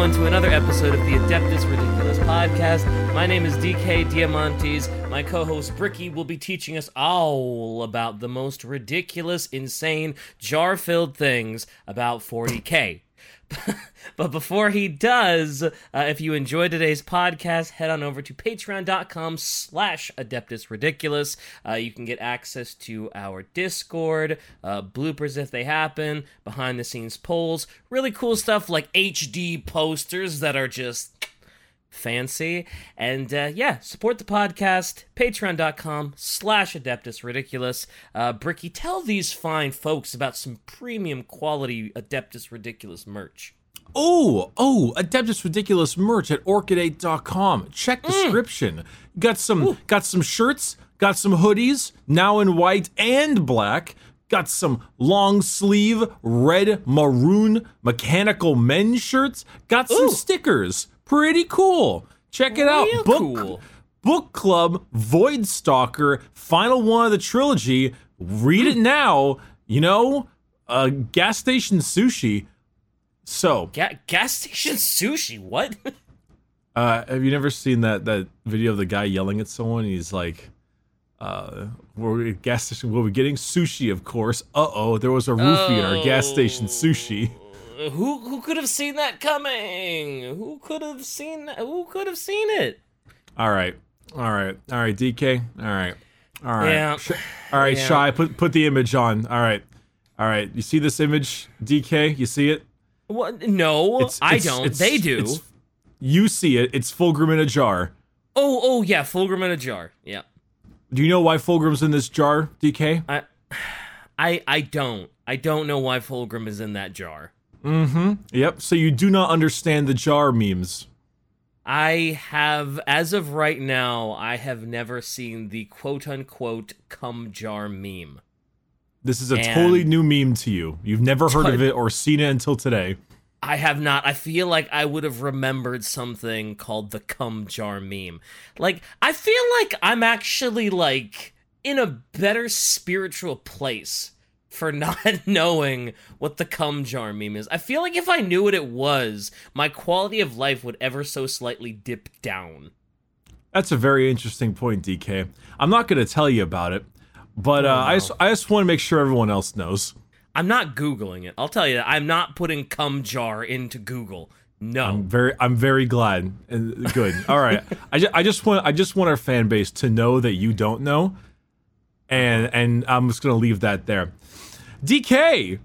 everyone, to another episode of the Adeptus Ridiculous podcast. My name is DK Diamantes. My co host Bricky will be teaching us all about the most ridiculous, insane, jar filled things about 40k. but before he does, uh, if you enjoyed today's podcast, head on over to patreon.com slash adeptus ridiculous. Uh, you can get access to our Discord, uh, bloopers if they happen, behind the scenes polls, really cool stuff like HD posters that are just fancy and uh, yeah support the podcast patreon.com slash adeptus ridiculous uh, bricky tell these fine folks about some premium quality adeptus ridiculous merch Oh, oh, Adeptus Ridiculous merch at orchid8.com. Check description. Got some got some shirts, got some hoodies, now in white and black. Got some long sleeve red maroon mechanical men's shirts. Got some Ooh. stickers. Pretty cool. Check it out. Book cool. Book Club Void Stalker, final one of the trilogy. Read it now. You know, uh, gas station sushi. So, Ga- gas station sushi what uh, have you never seen that that video of the guy yelling at someone? He's like, uh, "We're at gas station. We'll be getting sushi, of course. Uh oh, there was a roofie in our gas station sushi." Who who could have seen that coming who could have seen that? who could have seen it All right, all right, all right, DK. All right, all right, Yeah. All right, Yeah. shy. Put put the image on. All right, all right. You see this image, DK? You see it? what no It's- i it's- don't it's- they do you see it. It's Fulgrim in a jar. oh oh yeah fulgrim in a jar yeah Do you know why Fulgrim's in this jar, DK? i i i don't i don't know why fulgrim is in that jar Mm-hmm. Yep. So you do not understand the jar memes. I have, as of right now, I have never seen the quote unquote cum jar meme. This is a And- totally new meme to you. You've never heard of it or seen it until today. I have not. I feel like I would have remembered something called the cum jar meme. Like, I feel like I'm actually, like, in a better spiritual place for not knowing what the cum jar meme is. I feel like if I knew what it was, my quality of life would ever so slightly dip down. That's a very interesting point, DK. I'm not going to tell you about it, but uh, I, just, I just want to make sure everyone else knows. I'm not Googling it. I'll tell you that. I'm not putting cum jar into Google. No. I'm very I'm very glad and good. All right, I, ju- I just want I just want our fan base to know that you don't know, and and I'm just gonna leave that there. DK,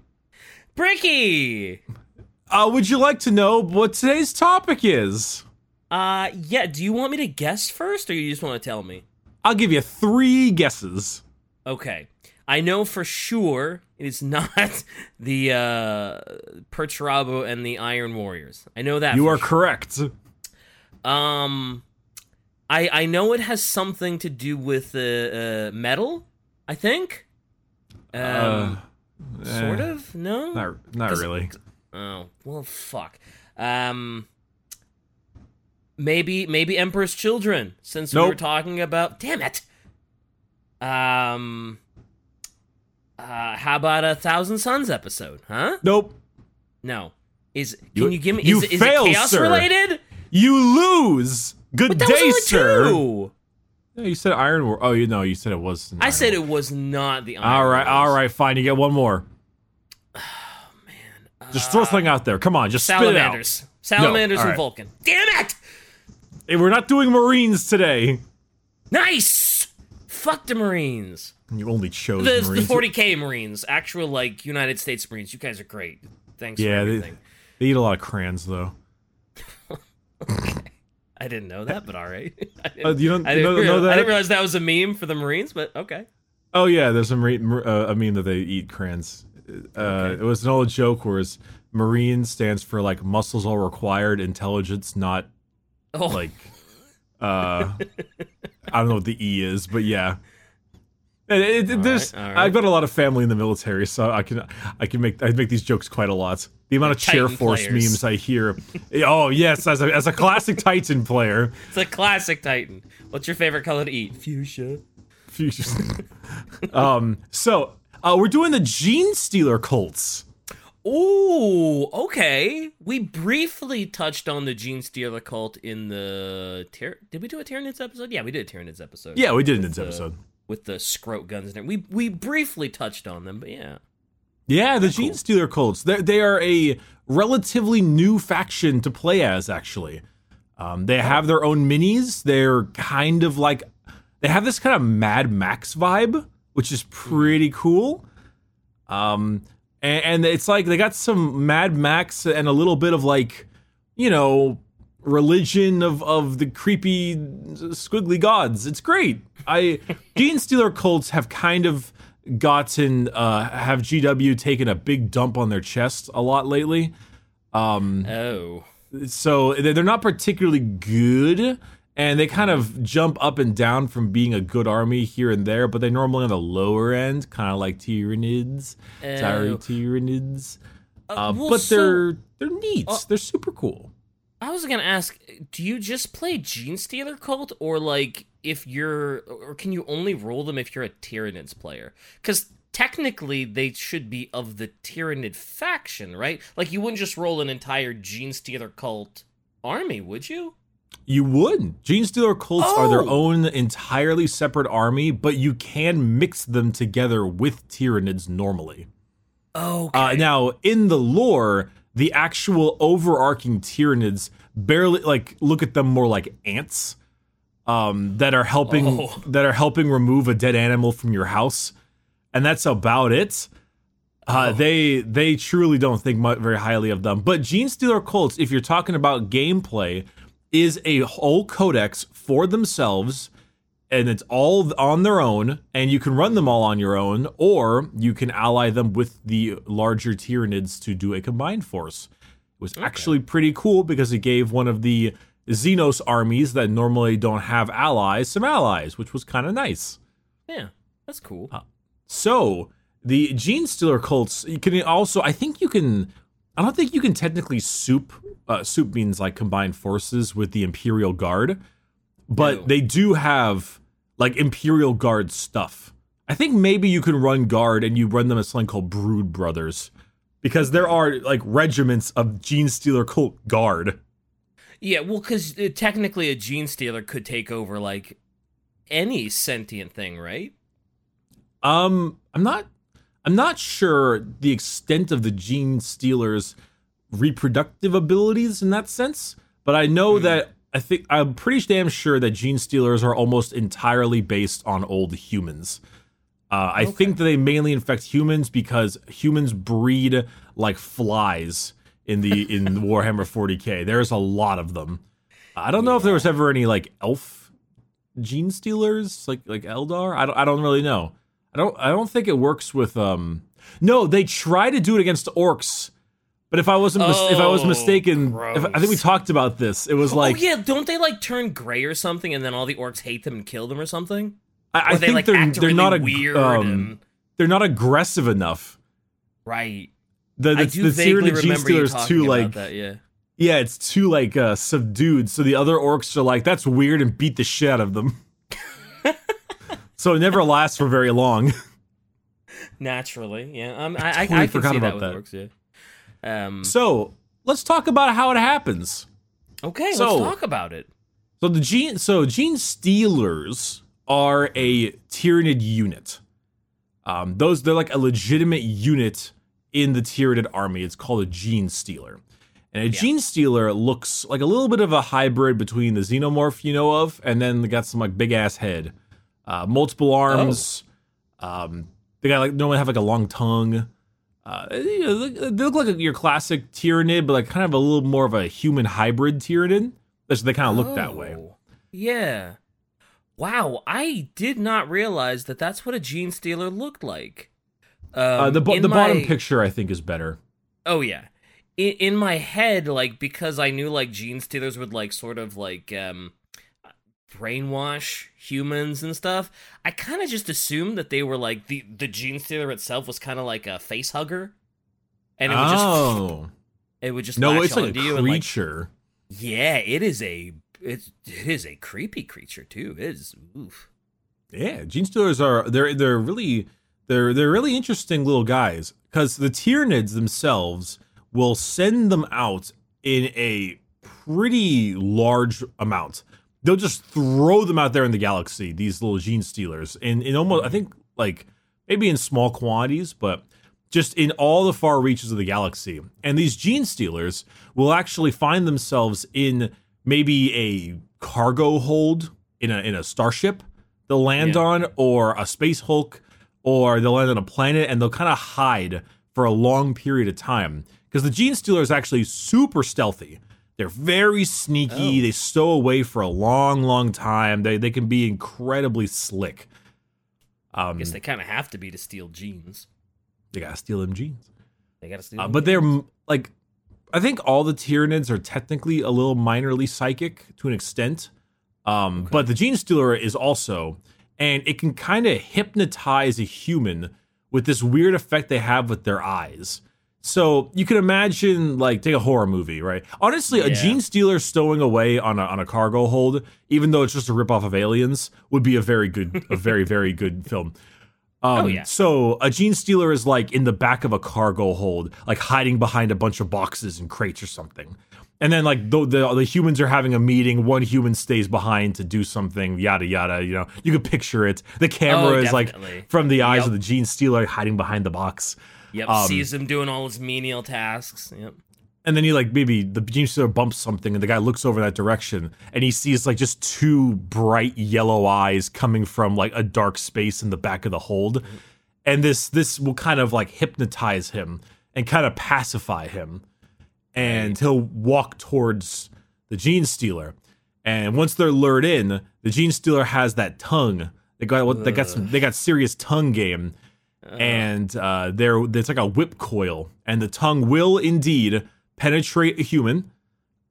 Bricky! uh, would you like to know what today's topic is? Uh, yeah, do you want me to guess first, or you just want to tell me? I'll give you three guesses. Okay. I know for sure it is not the uh, Perturabo and the Iron Warriors. I know that. You are sure. correct. Um, I I know it has something to do with uh, uh metal. I think. Um, Uh, sort eh, of. No. Not not really. Oh well, fuck. Um, maybe maybe Emperor's Children, since we were talking about. Damn it. Um. Uh, how about a Thousand Suns episode? Huh? Nope. No. Is can You- you, give me? you Is, is fail, it chaos sir. related? You lose. Good day, sir. two. You said Iron War. Oh, you know, you said it was. I said it was not the. Iron All right, all Warriors. right, fine. You get one more. Oh man. Just throw something out there. Come on, just spit it out. Salamanders. Salamanders all and right. Vulkan. Damn it! Hey, we're not doing Marines today. Nice. Fuck the Marines. You only chose The, the 40k Marines, actual like United States Marines. You guys are great. Thanks Yeah, for they, they eat a lot of crayons, though. I didn't know that, but all right. I didn't, Uh, you don't I didn't know, know realize, I that? didn't realize that was a meme for the Marines, but okay. Oh yeah, there's a marine, uh, a meme that they eat crayons. Uh, Okay. It was an old joke where it's Marine stands for like muscles all required, intelligence not Oh, like. Uh, I don't know what the E is, but yeah. It, it- there's, right, right. I've got a lot of family in the military, so I can I can make I make these jokes quite a lot. The amount of Chair Force players. memes I hear. oh yes, as a as a classic Titan player. it's a classic Titan. What's your favorite color to eat? Fuchsia. Fuchsia. um, so uh, we're doing the Gene Stealer cults. Ooh, okay. We briefly touched on the Gene Stealer cult in the Tyr- did we do a Tyranids episode? Yeah, we did a Tyranids episode. Yeah, we did the- episode. With the scrote guns and everything. We we briefly touched on them, but yeah. Yeah, the Gene Stealer cults. They they are a relatively new faction to play as. Actually, um, they have their own minis. They're kind of like they have this kind of Mad Max vibe, which is pretty cool. Um, and, and it's like they got some Mad Max and a little bit of like, you know, religion of of the creepy squiggly gods. It's great. I Gene Stealer cults have kind of gotten uh have GW taken a big dump on their chest a lot lately. Um, Oh. So they- they're not particularly good and they kind of jump up and down from being a good army here and there, but they're normally on the lower end, kind of like Tyranids, Sorry, Oh. Tyranids. Uh, well, but they're they're neat. they're super cool. I was gonna ask, do you just play Gene Stealer cult, or like if you're, or can you only roll them if you're a Tyranids player? Because technically they should be of the Tyranid faction, right? Like you wouldn't just roll an entire Gene Stealer cult army, would you? You would. Gene Stealer cults are their Oh. own entirely separate army, but you can mix them together with Tyranids normally. Oh, Uh, now, in the lore, the actual overarching Tyranids barely like look at them more like ants um, that are helping Oh. that are helping remove a dead animal from your house, and that's about it. Uh, They they truly don't think mu very highly of them. But Gene Stealer cults, if you're talking about gameplay, is a whole codex for themselves and it's all on their own, and you can run them all on your own, or you can ally them with the larger Tyranids to do a combined force. It was actually pretty cool because it gave one of the Xenos armies that normally don't have allies some allies, which was kind of nice. yeah, that's cool. So the Gene Stealer cults, you can also, I think you can, I don't think you can technically soup, uh, soup means like combined forces with the Imperial Guard, but No. they do have like Imperial Guard stuff. I think maybe you can run Guard and you run them as something called Brood Brothers because there are like regiments of Gene Stealer cult Guard. Yeah, well, because technically a Gene Stealer could take over like any sentient thing, right? Um, I'm not. I'm not sure the extent of the gene stealer's reproductive abilities in that sense, but I know that I think I'm pretty damn sure that gene stealers are almost entirely based on old humans. Uh, I think that they mainly infect humans because humans breed like flies in the in Warhammer 40k. There's a lot of them. I don't know if there was ever any like elf gene stealers like like Eldar. I don't I don't really know. I don't I don't think it works with um no, they try to do it against orcs. But if I wasn't mis- if I was Oh, mistaken, if, I think we talked about this. It was like oh yeah, don't they like turn gray or something, and then all the orcs hate them and kill them or something? I, I Or they think like they're act they're really not a, weird um, and they're not aggressive enough. right. The the, I do the vaguely Tyranid Gene remember you Stealer's talking too like that. Yeah. yeah, it's too like uh subdued. So the other orcs are like that's weird and beat the shit out of them. so it never lasts for very long. Naturally, yeah. Um, I, I, totally I forgot about that that. orcs. Yeah. Um. So let's talk about how it happens. Okay, so- let's talk about it. So the gene so gene stealers are a Tyranid unit. Um, those they're like a legitimate unit in the Tyranid army. It's called a gene stealer. And a gene stealer looks like a little bit of a hybrid between the xenomorph you know of, and then they got some like big ass head, uh, multiple arms. Um, they got like normally have like a long tongue. Uh, you know, they look like your classic Tyranid, but like kind of a little more of a human hybrid Tyranid. That's they kind of look that way. Oh, Yeah. Wow, I did not realize that that's what a gene stealer looked like. Um, Uh, the bo- the bottom picture I think is better. Oh yeah. In, in my head, like because I knew like gene stealers would like sort of like um brainwash humans and stuff. I kind of just assumed that they were like the the gene stealer itself was kind of like a face hugger, and it would just oh it would just no, it's like a you and like creature. yeah, it is a it, it is a creepy creature too. It is oof. Yeah, gene stealers are they're they're really they're they're really interesting little guys because the Tyranids themselves will send them out in a pretty large amount. They'll just throw them out there in the galaxy. These little gene stealers, in in almost I think like maybe in small quantities, but just in all the far reaches of the galaxy. And these gene stealers will actually find themselves in maybe a cargo hold in a in a starship they'll land Yeah. on, or a space hulk, or they'll land on a planet, and they'll kind of hide for a long period of time. Because the gene stealer is actually super stealthy. They're very sneaky. Oh. They stow away for a long, long time. They they can be incredibly slick. Um, I guess they kind of have to be to steal genes. they gotta steal them genes. They got to steal. Uh, but they're like, I think all the Tyranids are technically a little minorly psychic to an extent. Um, But the Gene Stealer is also, and it can kind of hypnotize a human with this weird effect they have with their eyes. So you can imagine, like, take a horror movie, right? Honestly, a Gene Stealer stowing away on a, on a cargo hold, even though it's just a ripoff of Aliens, would be a very good, a very, very good film. Um, Oh, yeah. So a gene stealer is like in the back of a cargo hold, like hiding behind a bunch of boxes and crates or something. And then like the, the the humans are having a meeting. One human stays behind to do something. Yada yada. You know, you could picture it. The camera Oh, is like from the eyes Yep. of the gene stealer hiding behind the box. Yep, um, sees him doing all his menial tasks. Yep. And then he like maybe the gene stealer bumps something, and the guy looks over that direction, and he sees like just two bright yellow eyes coming from like a dark space in the back of the hold, and this this will kind of like hypnotize him and kind of pacify him, and he'll walk towards the gene stealer, and once they're lured in, the gene stealer has that tongue. They got they got some they got serious tongue game, and uh, there there's like a whip coil, and the tongue will indeed penetrate a human.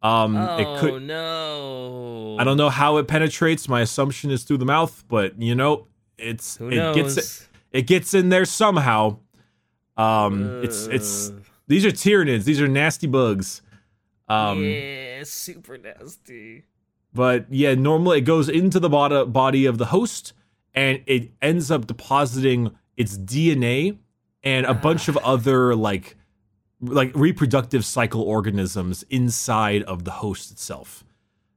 Um, Oh it could. no! I don't know how it penetrates. My assumption is through the mouth, but you know, it's Who it knows? gets it, it gets in there somehow. Um, it's it's these are Tyranids. These are nasty bugs. Um, yeah, super nasty. but yeah, normally it goes into the body body of the host, and it ends up depositing its DNA and a bunch of other like like reproductive cycle organisms inside of the host itself.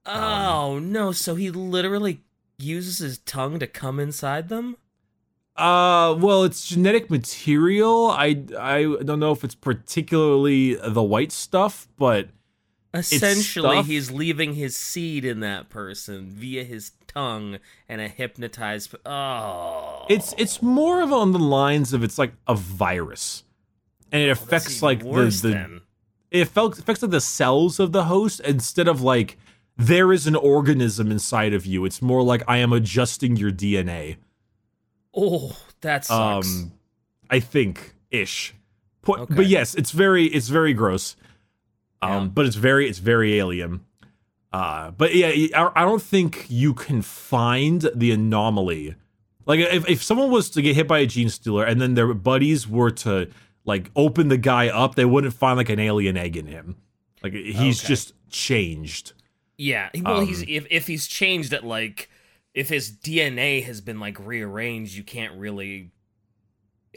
Um, Oh no! So he literally uses his tongue to come inside them. Uh, well, it's genetic material. I I don't know if it's particularly the white stuff, but Essentially, stuff- he's leaving his seed in that person via his tongue and a hypnotized. Oh, it's it's more of on the lines of it's like a virus, and it affects like the the then. it affects affects like the cells of the host instead of like there is an organism inside of you. It's more like I am adjusting your DNA. Oh, that sucks. Um, I think ish. Po- Okay. But yes, it's very it's very gross. Um, Yeah. but it's very it's very alien. Uh, but yeah, I, I don't think you can find the anomaly. Like if if someone was to get hit by a gene stealer and then their buddies were to like open the guy up, they wouldn't find like an alien egg in him. Like he's Okay. just changed. yeah. Well, he's um, if if he's changed at like if his DNA has been like rearranged, you can't really.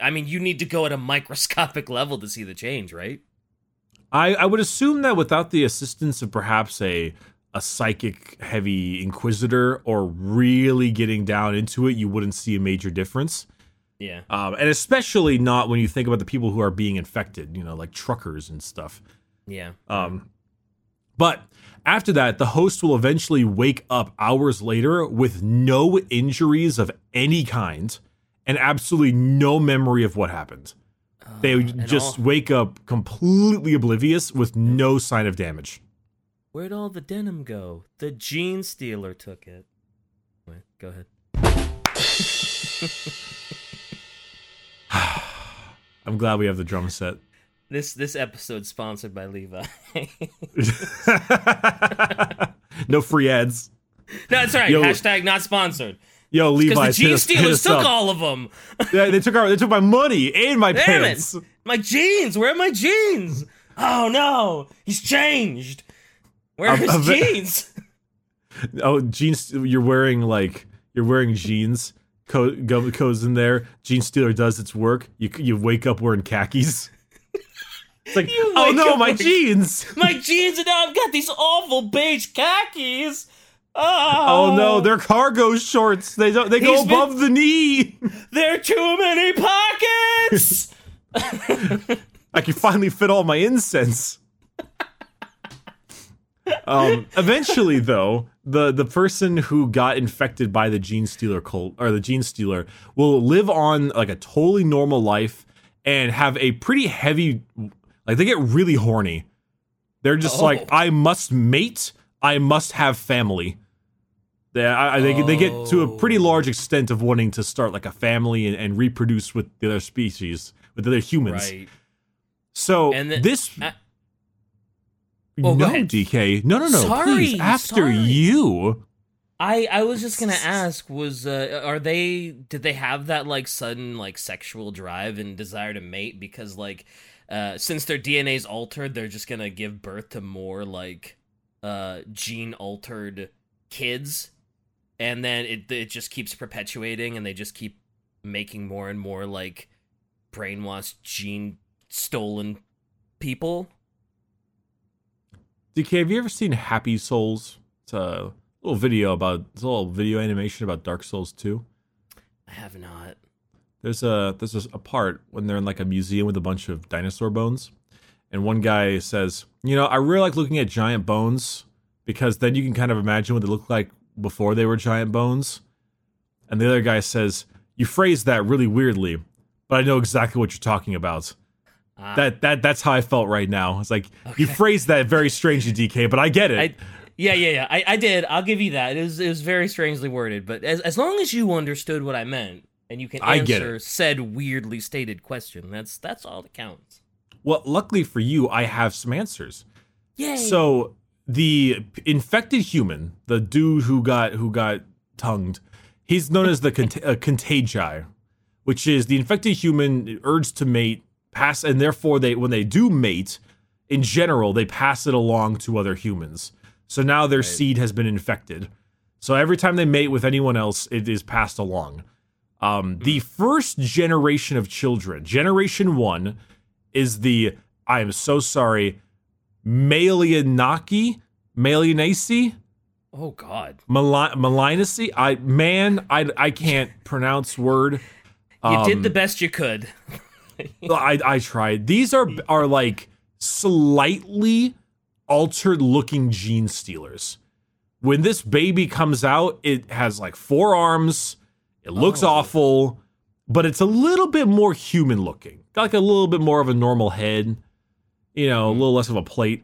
I mean, you need to go at a microscopic level to see the change, right? I, I would assume that without the assistance of perhaps a a psychic heavy inquisitor or really getting down into it, you wouldn't see a major difference. Yeah. Um, and especially not when you think about the people who are being infected, you know, like truckers and stuff. Yeah. Um, but after that, the host will eventually wake up hours later with no injuries of any kind and absolutely no memory of what happened. They just all- wake up completely oblivious with no sign of damage. Where'd all the denim go? The gene stealer took it. Wait, go ahead. I'm glad we have the drum set. This this episode's sponsored by Levi. no free ads. no, that's right. Yo- Hashtag not sponsored. Yo, Because Levi, the gene stealers took all of them. Yeah, they took our, they took my money and my Damn pants. it! My jeans. Where are my jeans? Oh no, he's changed. Where are I'm- his jeans? Oh, jeans! You're wearing like you're wearing jeans co- go, goes in there. Gene Stealer does its work. You you wake up wearing khakis. It's like, oh no, my jeans. My jeans and now I've got these awful beige khakis. Oh, Oh no, they're cargo shorts. They don't. They go been- above the knee. There are too many pockets. I can finally fit all my incense. Um, eventually, though, the the person who got infected by the gene stealer cult or the gene stealer will live on like a totally normal life and have a pretty heavy, like they get really horny. They're just Oh. like, I must mate. I must have family. They, I, I- they, get- they get to a pretty Oh. large extent of wanting to start like a family and, and reproduce with the other species, with the other humans. right. So And then- this uh, Oh, no. DK no no no. Sorry, please after sorry. you. I I was just gonna ask was uh, are they did they have that like sudden like sexual drive and desire to mate? Because like uh since their DNA's altered they're just gonna give birth to more like uh gene altered kids. And then it it just keeps perpetuating and they just keep making more and more like brainwashed gene stolen people DK have you ever seen Happy Souls? It's a little video about it's a little video animation about Dark Souls 2 I have not. There's a there's a part when they're in like a museum with a bunch of dinosaur bones and one guy says you know I really like looking at giant bones because then you can kind of imagine what they looked like before they were giant bones. And the other guy says you phrased that really weirdly but I know exactly what you're talking about Ah. that that that's how I felt right now. It's like you phrased that very strangely, DK, but I get it. I, yeah, yeah, yeah. I, I did. I'll give you that. It was it was very strangely worded, but as as long as you understood what I meant and you can answer said weirdly stated question, that's that's all that counts. well, luckily for you, I have some answers. Yay! So the infected human, the dude who got who got tongued, he's known as the cont- uh, contagi, which is the infected human urged to mate, pass, and therefore they when they do mate, in general they pass it along to other humans. So now their seed has been infected. So every time they mate with anyone else, it is passed along. Um, the first generation of children, generation one, is the I am so sorry, Malianaki, Malianaceae, oh God, Mali- Malinaceae. I man, I I can't pronounce word. you did Um, the best you could. I I tried. These are are like slightly altered looking gene stealers. When this baby comes out, it has like four arms. It looks Oh. awful, but it's a little bit more human looking. Got like a little bit more of a normal head. You know, a little less of a plate.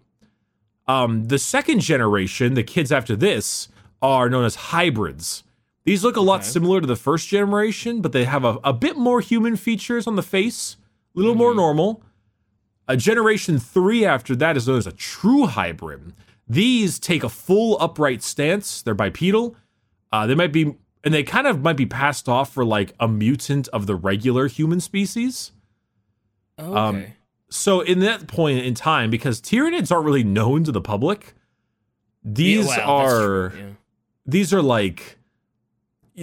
Um, the second generation, the kids after this, are known as hybrids. These look a lot Okay. similar to the first generation, but they have a, a bit more human features on the face, a little more Mhm. normal. A generation three after that is known as a true hybrid. These take a full upright stance. They're bipedal. Uh, they might be, and they kind of might be passed off for like a mutant of the regular human species. Okay. um, So in that point in time, because Tyranids aren't really known to the public, these Yeah, are yeah. these are like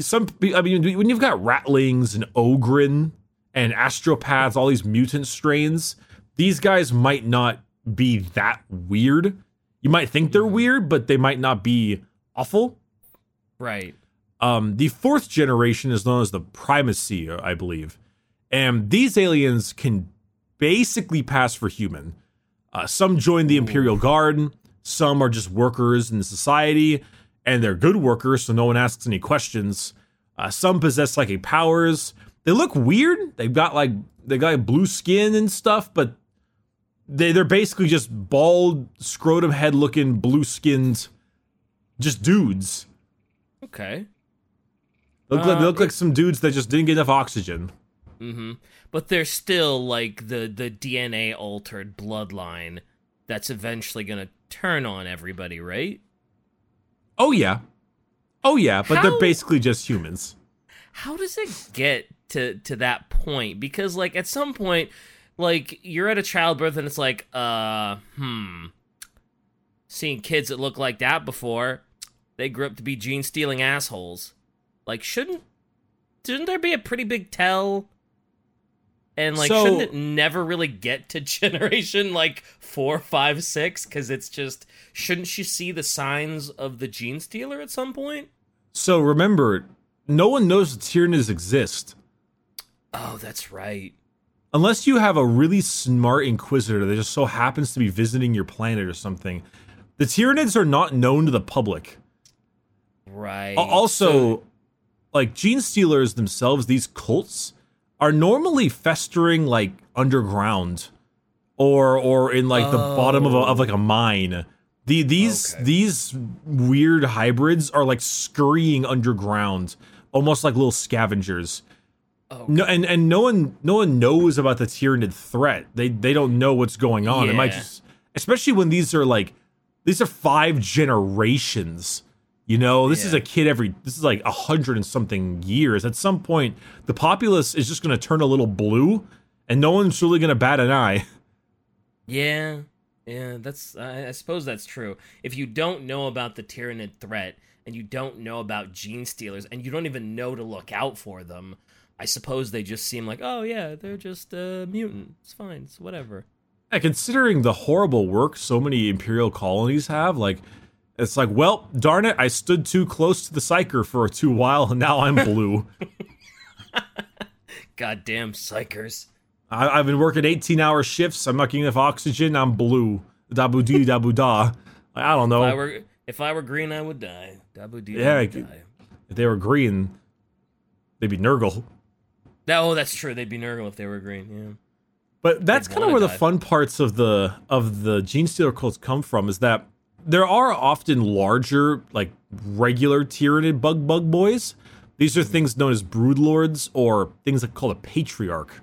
some. I mean, when you've got ratlings and ogryn and astropaths, all these mutant strains, these guys might not be that weird. You might think they're Mhm. weird, but they might not be awful. right. Um, the fourth generation is known as the primacy, I believe, and these aliens can basically pass for human. Uh, some join the Imperial Guard, some are just workers in society, and they're good workers, so no one asks any questions. Uh, some possess psychic powers. They look weird. They've got like they got like, blue skin and stuff, but they they're basically just bald, scrotum head looking, blue skinned, just dudes. Okay. Look, like, they Uh, look like some dudes that just didn't get enough oxygen. Mm-hmm. But there's still like the the DNA altered bloodline that's eventually gonna turn on everybody, right? Oh yeah, oh yeah, but How- they're basically just humans. How does it get to to that point? Because like at some point, like you're at a childbirth and it's like, uh, hmm, seeing kids that look like that before. They grew up to be gene stealing assholes. Like, shouldn't shouldn't there be a pretty big tell? And like, So- shouldn't it never really get to generation like four, five, six? Because it's just, shouldn't she see the signs of the gene stealer at some point? So remember, no one knows the Tyranids exist Oh, that's right. unless you have a really smart Inquisitor that just so happens to be visiting your planet or something. The Tyranids are not known to the public. Right. Also, So- like gene stealers themselves, these cults are normally festering like underground or or in like the bottom of a, of like a mine. The, these Okay. these weird hybrids are like scurrying underground, almost like little scavengers. Oh, No, and and no one no one knows about the Tyranid threat. They they don't know what's going on. It might just, especially when these are like these are five generations. You know, this is a kid every. This is like a hundred and something years. At some point, the populace is just going to turn a little blue, and no one's really going to bat an eye. Yeah, yeah, that's I, I suppose that's true. If you don't know about the Tyranid threat and you don't know about gene stealers and you don't even know to look out for them, I suppose they just seem like, oh yeah, they're just a mutant. It's fine. It's whatever. Yeah, considering the horrible work so many imperial colonies have, like it's like, well, darn it, I stood too close to the psyker for too while, and now I'm blue. Goddamn psykers. I, I've been working 18 hour shifts. I'm not getting enough oxygen. I'm blue. Dabu dee dabu da. I don't know. If I were if I were green, I would die. Dabu dee, Yeah, I I would could- die. if they were green, they'd be Nurgle. Oh, that's true. They'd be Nurgle if they were green. Yeah. But that's kind of where the fun parts of the of the Gene Stealer cults come from. Is that there are often larger, like regular Tyranid bug bug boys. These are things known as broodlords or things that called a patriarch.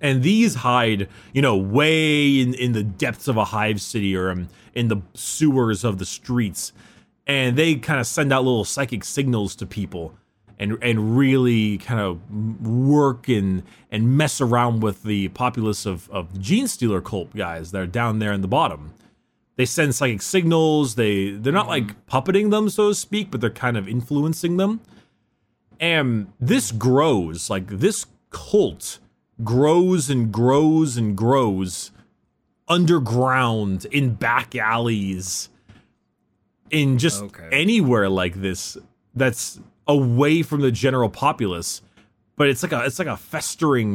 And these hide, you know, way in, in the depths of a hive city or um, in the sewers of the streets. And they kind of send out little psychic signals to people and and really kind of work and and mess around with the populace of, of Gene Stealer cult guys that are down there in the bottom. They send psychic signals. They they're not like mm-hmm. puppeting them, so to speak, but they're kind of influencing them. And this grows, like this cult grows and grows and grows underground in back alleys in just Okay. anywhere like this that's away from the general populace but it's like a it's like a festering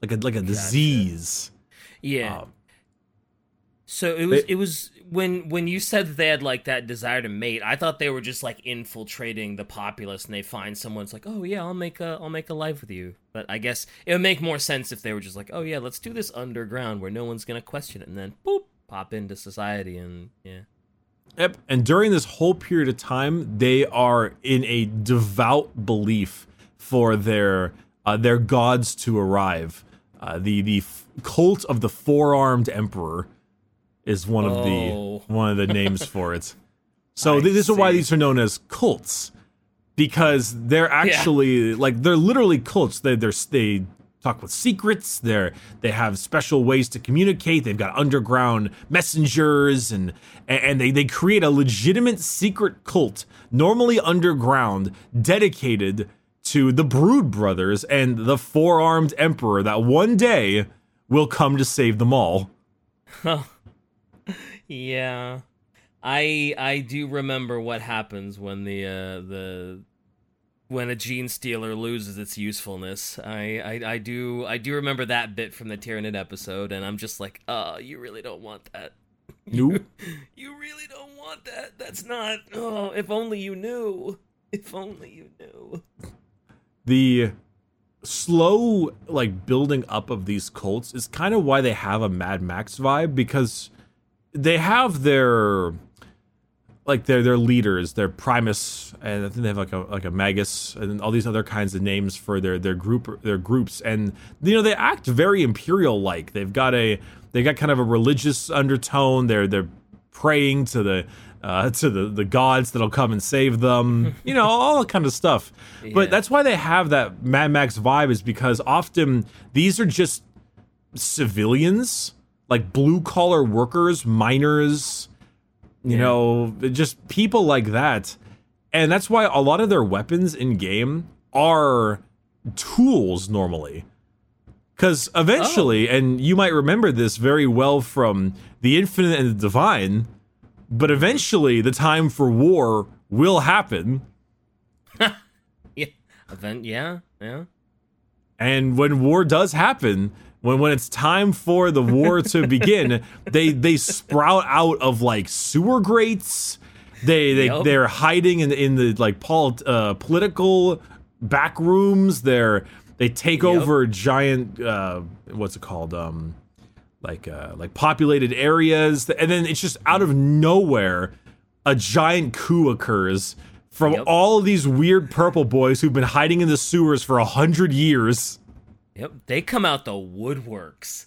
like a like a disease Yeah. Um, so it was they- it was when when you said that they had like that desire to mate, I thought they were just like infiltrating the populace and they find someone's like, "Oh yeah, I'll make a I'll make a life with you." But I guess it would make more sense if they were just like, "Oh yeah, let's do this underground where no one's going to question it." And then boop, pop into society and yeah. Yep. And during this whole period of time, they are in a devout belief for their uh, their gods to arrive. Uh, the the f- cult of the four armed emperor is one of Oh. the one of the names for it. So th- this is why these are known as cults because they're actually like they're literally cults. They they're they talk with secrets. They're they have special ways to communicate. They've got underground messengers and and they they create a legitimate secret cult, normally underground, dedicated to the Brood brothers and the four armed emperor that one day will come to save them all. Yeah. I I do remember what happens when the uh the when a gene stealer loses its usefulness. I, I I do I do remember that bit from the Tyranid episode and I'm just like, "Oh, you really don't want that." Nope. You really don't want that. That's not Oh, if only you knew. If only you knew. the slow like building up of these cults is kind of why they have a Mad Max vibe because they have their like their their leaders, their Primus, and I think they have like a like a Magus and all these other kinds of names for their their group their groups, and you know they act very imperial like. They've got a they got kind of a religious undertone. They're they're praying to the uh, to the the gods that'll come and save them. you know all that kind of stuff. Yeah. But that's why they have that Mad Max vibe is because often these are just civilians, like blue collar workers, miners, you know, just people like that. And that's why a lot of their weapons in game are tools normally. Because eventually, oh. and you might remember this very well from the Infinite and the Divine, but eventually the time for war will happen. Yeah. Event. Yeah. Yeah. And when war does happen, when when it's time for the war to begin, they they sprout out of like sewer grates. They they Yep. they're hiding in in the like polit- uh, political back rooms. They're they take Yep. over giant uh, what's it called um like uh, like populated areas, and then it's just out of nowhere a giant coup occurs from Yep. all of these weird purple boys who've been hiding in the sewers for a hundred years. Yep, they come out the woodworks.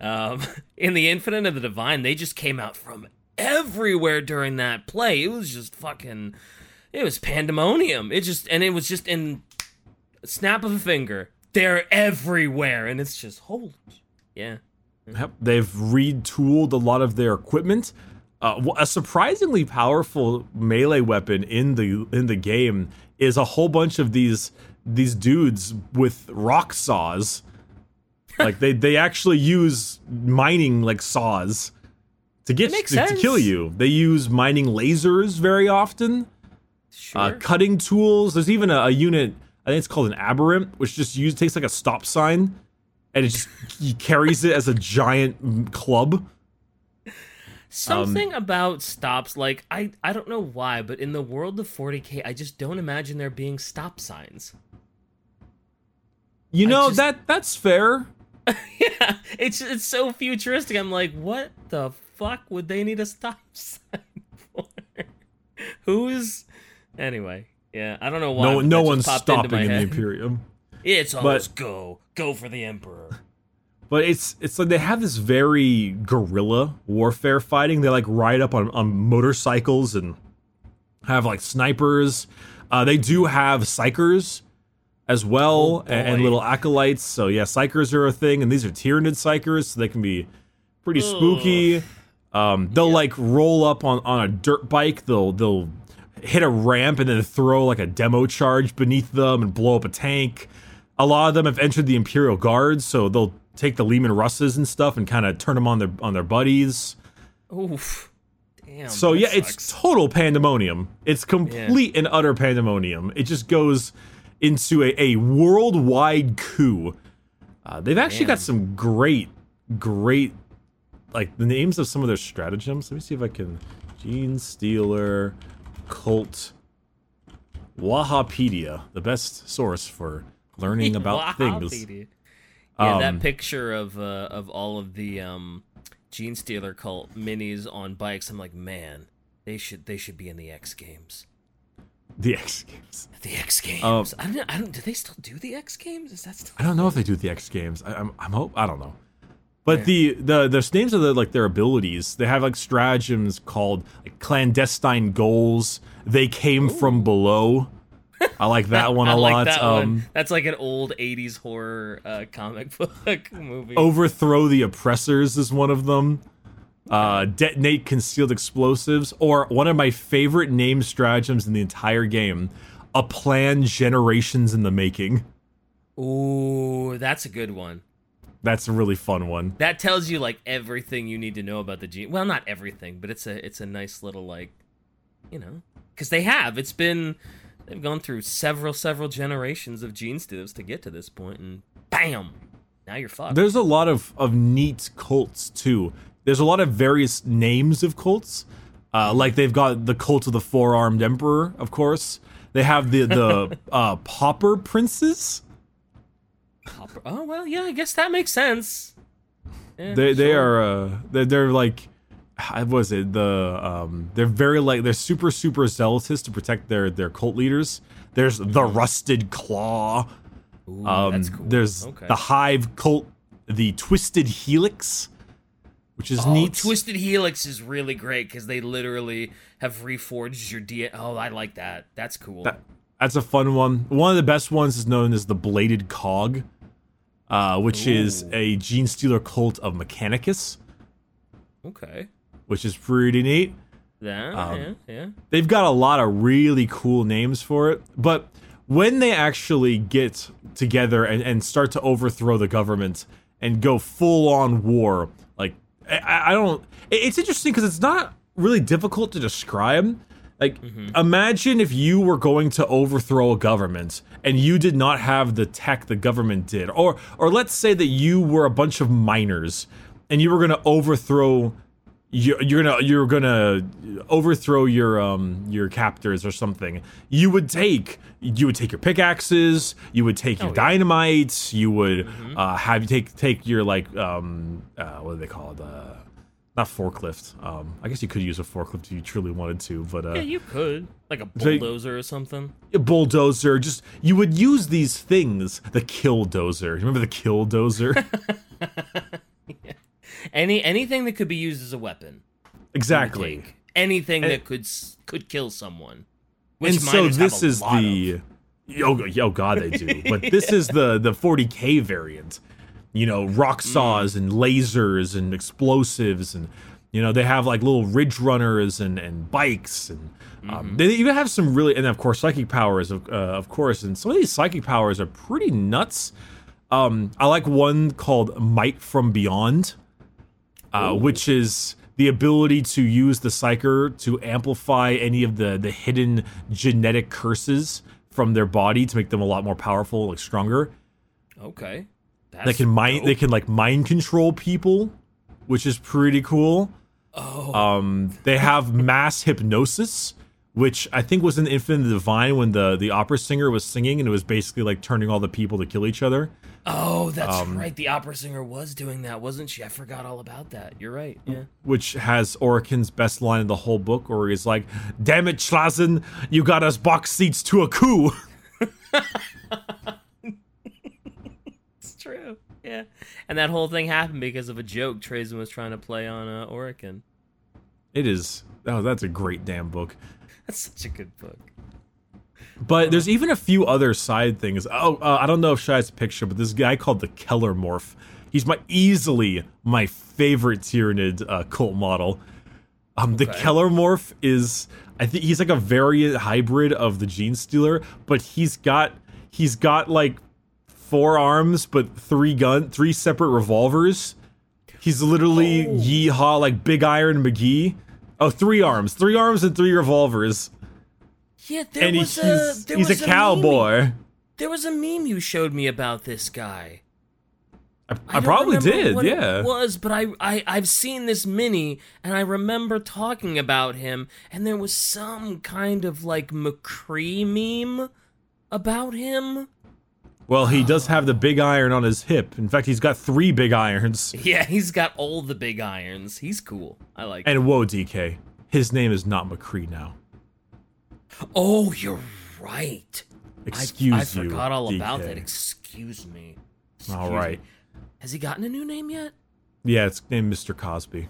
Um, in the Infinite and the Divine, they just came out from everywhere during that play. It was just fucking, it was pandemonium. It just and it was just in snap of a finger. They're everywhere, and it's just holy, yeah. Yep. They've retooled a lot of their equipment. Uh, a surprisingly powerful melee weapon in the in the game is a whole bunch of these these dudes with rock saws. like they they actually use mining like saws to get to, to kill you. They use mining lasers very often. Sure. Uh, cutting tools. There's even a, a unit. I think it's called an aberrant, which just use takes like a stop sign, and it just carries it as a giant club. Um, Something about stops, like I, I don't know why, but in the world of 40k, I just don't imagine there being stop signs. You know just- that that's fair. yeah, it's it's so futuristic. I'm like, what the fuck would they need a stop sign for? Who's anyway? Yeah, I don't know why. no, no one's stopping in the. Imperium. It's always go, go for the emperor. But it's it's like they have this very guerrilla warfare fighting. They like ride up on, on motorcycles and have like snipers. Uh, they do have psykers as well Oh, and, and little acolytes. So yeah, psykers are a thing, and these are Tyranid psykers, so they can be pretty spooky. Um, they'll like roll up on, on a dirt bike. They'll they'll hit a ramp and then throw like a demo charge beneath them and blow up a tank. A lot of them have entered the Imperial Guards, so they'll take the Leman Russes and stuff and kind of turn them on their on their buddies. Oof. Damn. So yeah, sucks. it's total pandemonium. It's complete and utter pandemonium. It just goes into a, a worldwide coup. Uh, they've actually got some great, great, like the names of some of their stratagems. Let me see if I can. Gene Stealer, Cult, Wahapedia, the best source for learning about things. Yeah, that Um, picture of uh, of all of the um, Gene Stealer cult minis on bikes. I'm like, man, they should they should be in the X Games. The X Games. The X Games. Um, I don't. I don't. Do they still do the X Games? Is that still? I don't know if they do the X Games. I, I'm, I'm hope I don't know. But the the the names of the like their abilities, they have like stratagems called like clandestine goals. They came from below. I like that one a I like lot. that um, one. That's like an old '80s horror uh, comic book movie. Overthrow the oppressors is one of them. Uh, detonate concealed explosives, or one of my favorite name stratagems in the entire game, a plan generations in the making. Ooh, that's a good one. That's a really fun one. That tells you like everything you need to know about the gene. Well, not everything, but it's a it's a nice little like, you know, because they have. It's been they've gone through several several generations of gene stealers to get to this point, and bam, now you're fucked. There's a lot of, of neat cults too. There's a lot of various names of cults. Uh, like they've got the cult of the four armed emperor, of course. They have the the uh, pauper princes. Copper- Oh well, yeah, I guess that makes sense. Yeah, They they are uh, they're, they're like what was it the um they're very like they're super super zealous to protect their their cult leaders. There's the rusted claw. Ooh, Um, that's cool. There's okay. the hive cult, the twisted helix, which is Oh, neat. Twisted Helix is really great because they literally have reforged your DNA. Oh, I like that. That's cool. That, that's a fun one. One of the best ones is known as the Bladed Cog, uh, which is a Gene Stealer cult of Mechanicus, okay. Which is pretty neat. Yeah, Um, yeah, yeah. They've got a lot of really cool names for it, but when they actually get together and, and start to overthrow the government and go full on war, like I, I don't. It's interesting because it's not really difficult to describe. Like, imagine if you were going to overthrow a government and you did not have the tech the government did, or or let's say that you were a bunch of miners and you were going to overthrow you're, you're gonna you're gonna overthrow your um your captors or something. You would take you would take your pickaxes you would take your Oh, yeah. dynamites you would uh have you take take your like um uh what do they call it uh not forklift. Um i guess you could use a forklift if you truly wanted to but uh Yeah, you could. Like a bulldozer or something. a bulldozer just you would use these things. The kill dozer remember the kill dozer Any anything that could be used as a weapon. exactly. Anything And- that could could kill someone. Which and so this is the oh, oh god they do but this is the the 40k variant you know rock Mm. saws and lasers and explosives and you know they have like little ridge runners and and bikes and Mm-hmm. um, they even have some really and of course psychic powers of, uh, of course and some of these psychic powers are pretty nuts um i like one called might from beyond uh, which is the ability to use the psyker to amplify any of the the hidden genetic curses from their body to make them a lot more powerful, like stronger. Okay. That's They can mind dope. they can like mind control people, which is pretty cool. Oh. Um, they have mass hypnosis, which I think was in Infinite Divine when the the opera singer was singing, and it was basically like turning all the people to kill each other. Oh, that's um, right. The opera singer was doing that, wasn't she? I forgot all about that. You're right. Yeah. which has Orikan's best line in the whole book, where he's like, "Damn it, Schlazen, you got us box seats to a coup." It's true. Yeah. And that whole thing happened because of a joke Trazyn was trying to play on uh. It is. Oh, that's a great damn book. That's such a good book. But there's even a few other side things. Oh, uh, I don't know if Shy has a picture, but this guy called the Kelermorph. He's my easily my favorite Tyranid uh, cult model. Um, the Okay. Kelermorph is I think he's like a variant hybrid of the Genestealer, but he's got he's got like four arms, but three gun, three separate revolvers. He's literally Oh. yeehaw like Big Iron McGee. Oh, three arms, three arms and three revolvers, Yeah, there and was he's a there he's was a meme- cowboy. there was a meme you showed me about this guy. I, I, don't probably did, yeah. It was, but I, I I've seen this mini and I remember talking about him and there was some kind of like McCree meme about him. Well, he does have the big iron on his hip. In fact, he's got three big irons. Yeah, he's got all the big irons. He's cool. I like. And whoa, DK, his name is not McCree now. oh, you're right. Excuse I, you. I forgot all about that. Excuse me. All Excuse right. me. Has he gotten a new name yet? Yeah, it's named Mr. Cosby.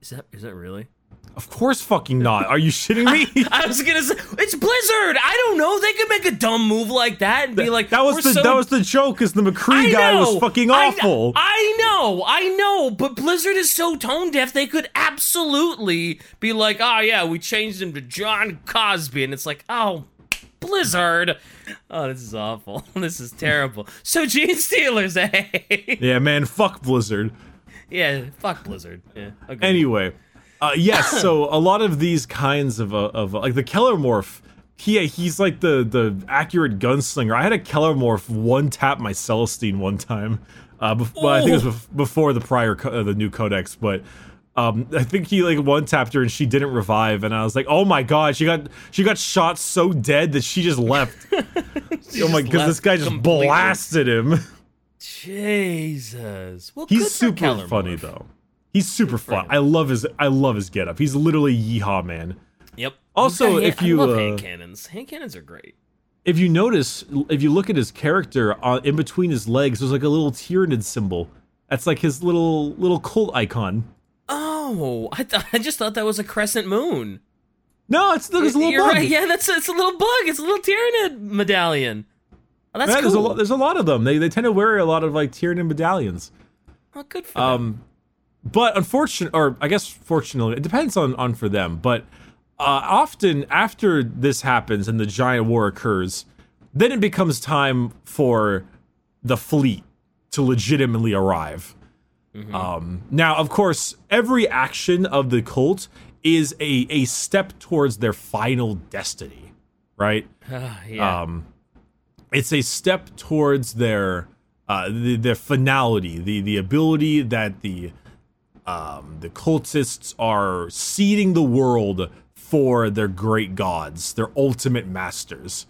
Is that is that really? Of course, fucking not. Are you shitting me? I was gonna say it's Blizzard. I don't know. They could make a dumb move like that and be like, that was the so that was the joke. Is the McCree I guy was fucking I- awful? I, know, I know, but Blizzard is so tone deaf. They could absolutely be like, "Oh yeah, we changed him to John Cosby," and it's like, "Oh, Blizzard." Oh, this is awful. This is terrible. So Genestealers, eh? yeah, man, fuck Blizzard. yeah, fuck Blizzard. Yeah. Okay. Anyway, uh, yes. So a lot of these kinds of uh, of like the Kelermorph. He, he's like the the accurate gunslinger. I had a Kelermorph one tap my Celestine one time. Uh, bef- well, I think it was bef- before the prior co- uh, the new codex, but um, I think he like one tapped her and she didn't revive, and I was like, oh my god, she got she got shot so dead that she just left. oh my, because this guy just completely. blasted him. Jesus. Well, He's super funny though. He's super fun. I love his I love his getup. He's literally yeehaw man. Yep. Also, He's if you, I love uh, hand cannons. Hand cannons are great. If you notice, if you look at his character, uh, in between his legs, there's like a little Tyranid symbol. That's like his little little cult icon. Oh, I th- I just thought that was a crescent moon. No, it's look, it's a little You're bug. right. Yeah, that's it's a little bug. It's a little Tyranid medallion. Oh, that's Yeah, cool. there's a lot. There's a lot of them. They they tend to wear a lot of like Tyranid medallions. oh, good for them. But unfortunately, or I guess fortunately, it depends on on for them. But uh, often after this happens and the giant war occurs, then it becomes time for the fleet to legitimately arrive. Um, now, of course, every action of the cult is a, a step towards their final destiny, right? yeah. Um, it's a step towards their uh, the, their finality, the the ability that the um, the cultists are seeding the world for their great gods, their ultimate masters,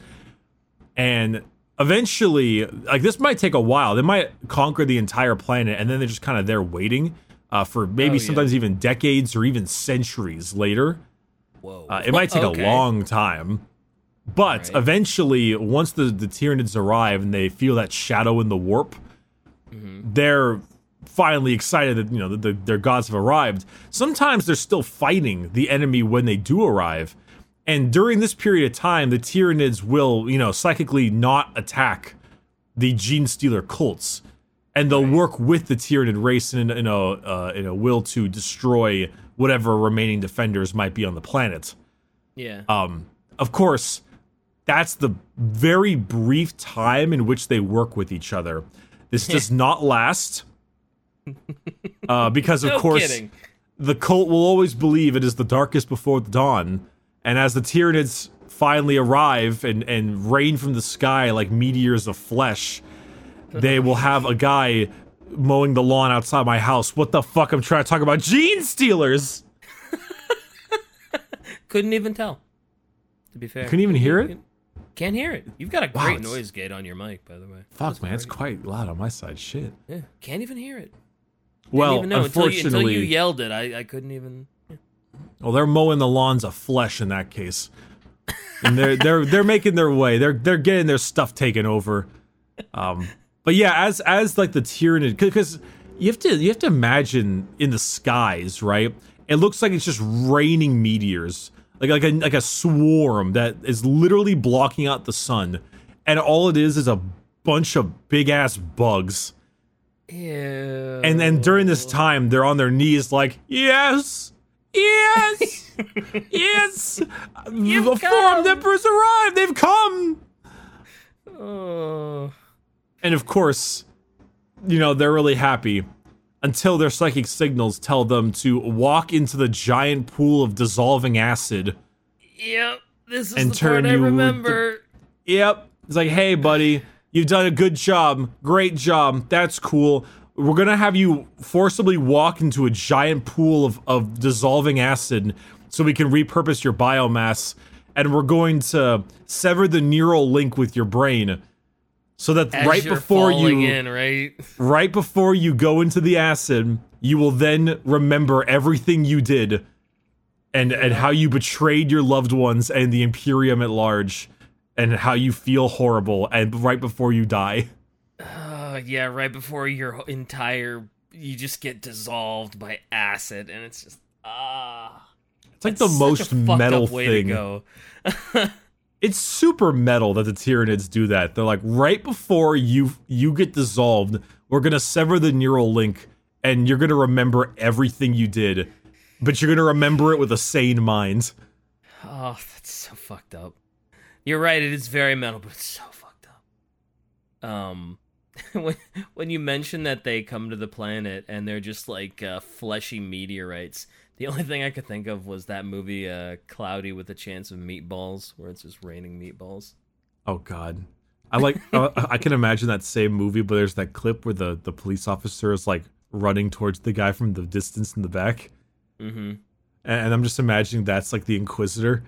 and eventually, like this might take a while. They might conquer the entire planet, and then they're just kind of there waiting uh, for maybe Oh, yeah. sometimes even decades or even centuries later. Whoa. Uh, it might take Okay. a long time, but Right. eventually, once the the Tyranids arrive and they feel that shadow in the warp, Mm-hmm. they're finally excited that you know that the, their gods have arrived. Sometimes they're still fighting the enemy when they do arrive, and during this period of time, the Tyranids will you know psychically not attack the Genestealer cults, and they'll work with the Tyranid race in, in a uh, in a will to destroy whatever remaining defenders might be on the planet. Yeah. Um, of course, that's the very brief time in which they work with each other. This does not last. Uh, because of no course kidding. the cult will always believe it is the darkest before the dawn, and as the Tyranids finally arrive and, and rain from the sky like meteors of flesh, they will have a guy mowing the lawn outside my house. What the fuck? I'm trying to talk about genestealers. Couldn't even tell. To be fair. Couldn't even hear it? Can't hear it. You've got a Wow, great it's- noise gate on your mic, by the way. Fuck, man, it's quite loud on my side. Shit. Yeah. Can't even hear it. Well, even know until you, unfortunately, until you yelled it. I, I couldn't even. well, they're mowing the lawns of flesh in that case, and they're they're they're making their way. They're they're getting their stuff taken over. Um, but yeah, as as like the Tyranid, because you have to you have to imagine in the skies, right? It looks like it's just raining meteors, like like a like a swarm that is literally blocking out the sun, and all it is is a bunch of big ass bugs. Ew. And then during this time, they're on their knees, like, yes, yes, yes. the come. formed emperors arrived. They've come. Oh. And of course, you know they're really happy until their psychic signals tell them to walk into the giant pool of dissolving acid. Yep. This is And the part turn I you- remember. Yep. It's like, hey, buddy, you've done a good job. Great job. That's cool. We're going to have you forcibly walk into a giant pool of, of dissolving acid so we can repurpose your biomass. And we're going to sever the neural link with your brain so that As right before you in, right? right before you go into the acid, you will then remember everything you did and and how you betrayed your loved ones and the Imperium at large and how you feel horrible and right before you die. Oh, yeah, right before your entire you just get dissolved by acid, and it's just ah. It's like the most metal thing. To go. It's super metal that the Tyranids do that. They're like right before you you get dissolved, we're going to sever the neural link and you're going to remember everything you did, but you're going to remember it with a sane mind. Oh, that's so fucked up. You're right. It is very metal, but it's so fucked up. Um, when when you mention that they come to the planet and they're just like uh, fleshy meteorites, the only thing I could think of was that movie, uh, Cloudy with a Chance of Meatballs, where it's just raining meatballs. Oh God, I like. uh, I can imagine that same movie, but there's that clip where the the police officer is like running towards the guy from the distance in the back, Mm-hmm. and I'm just imagining that's like the Inquisitor.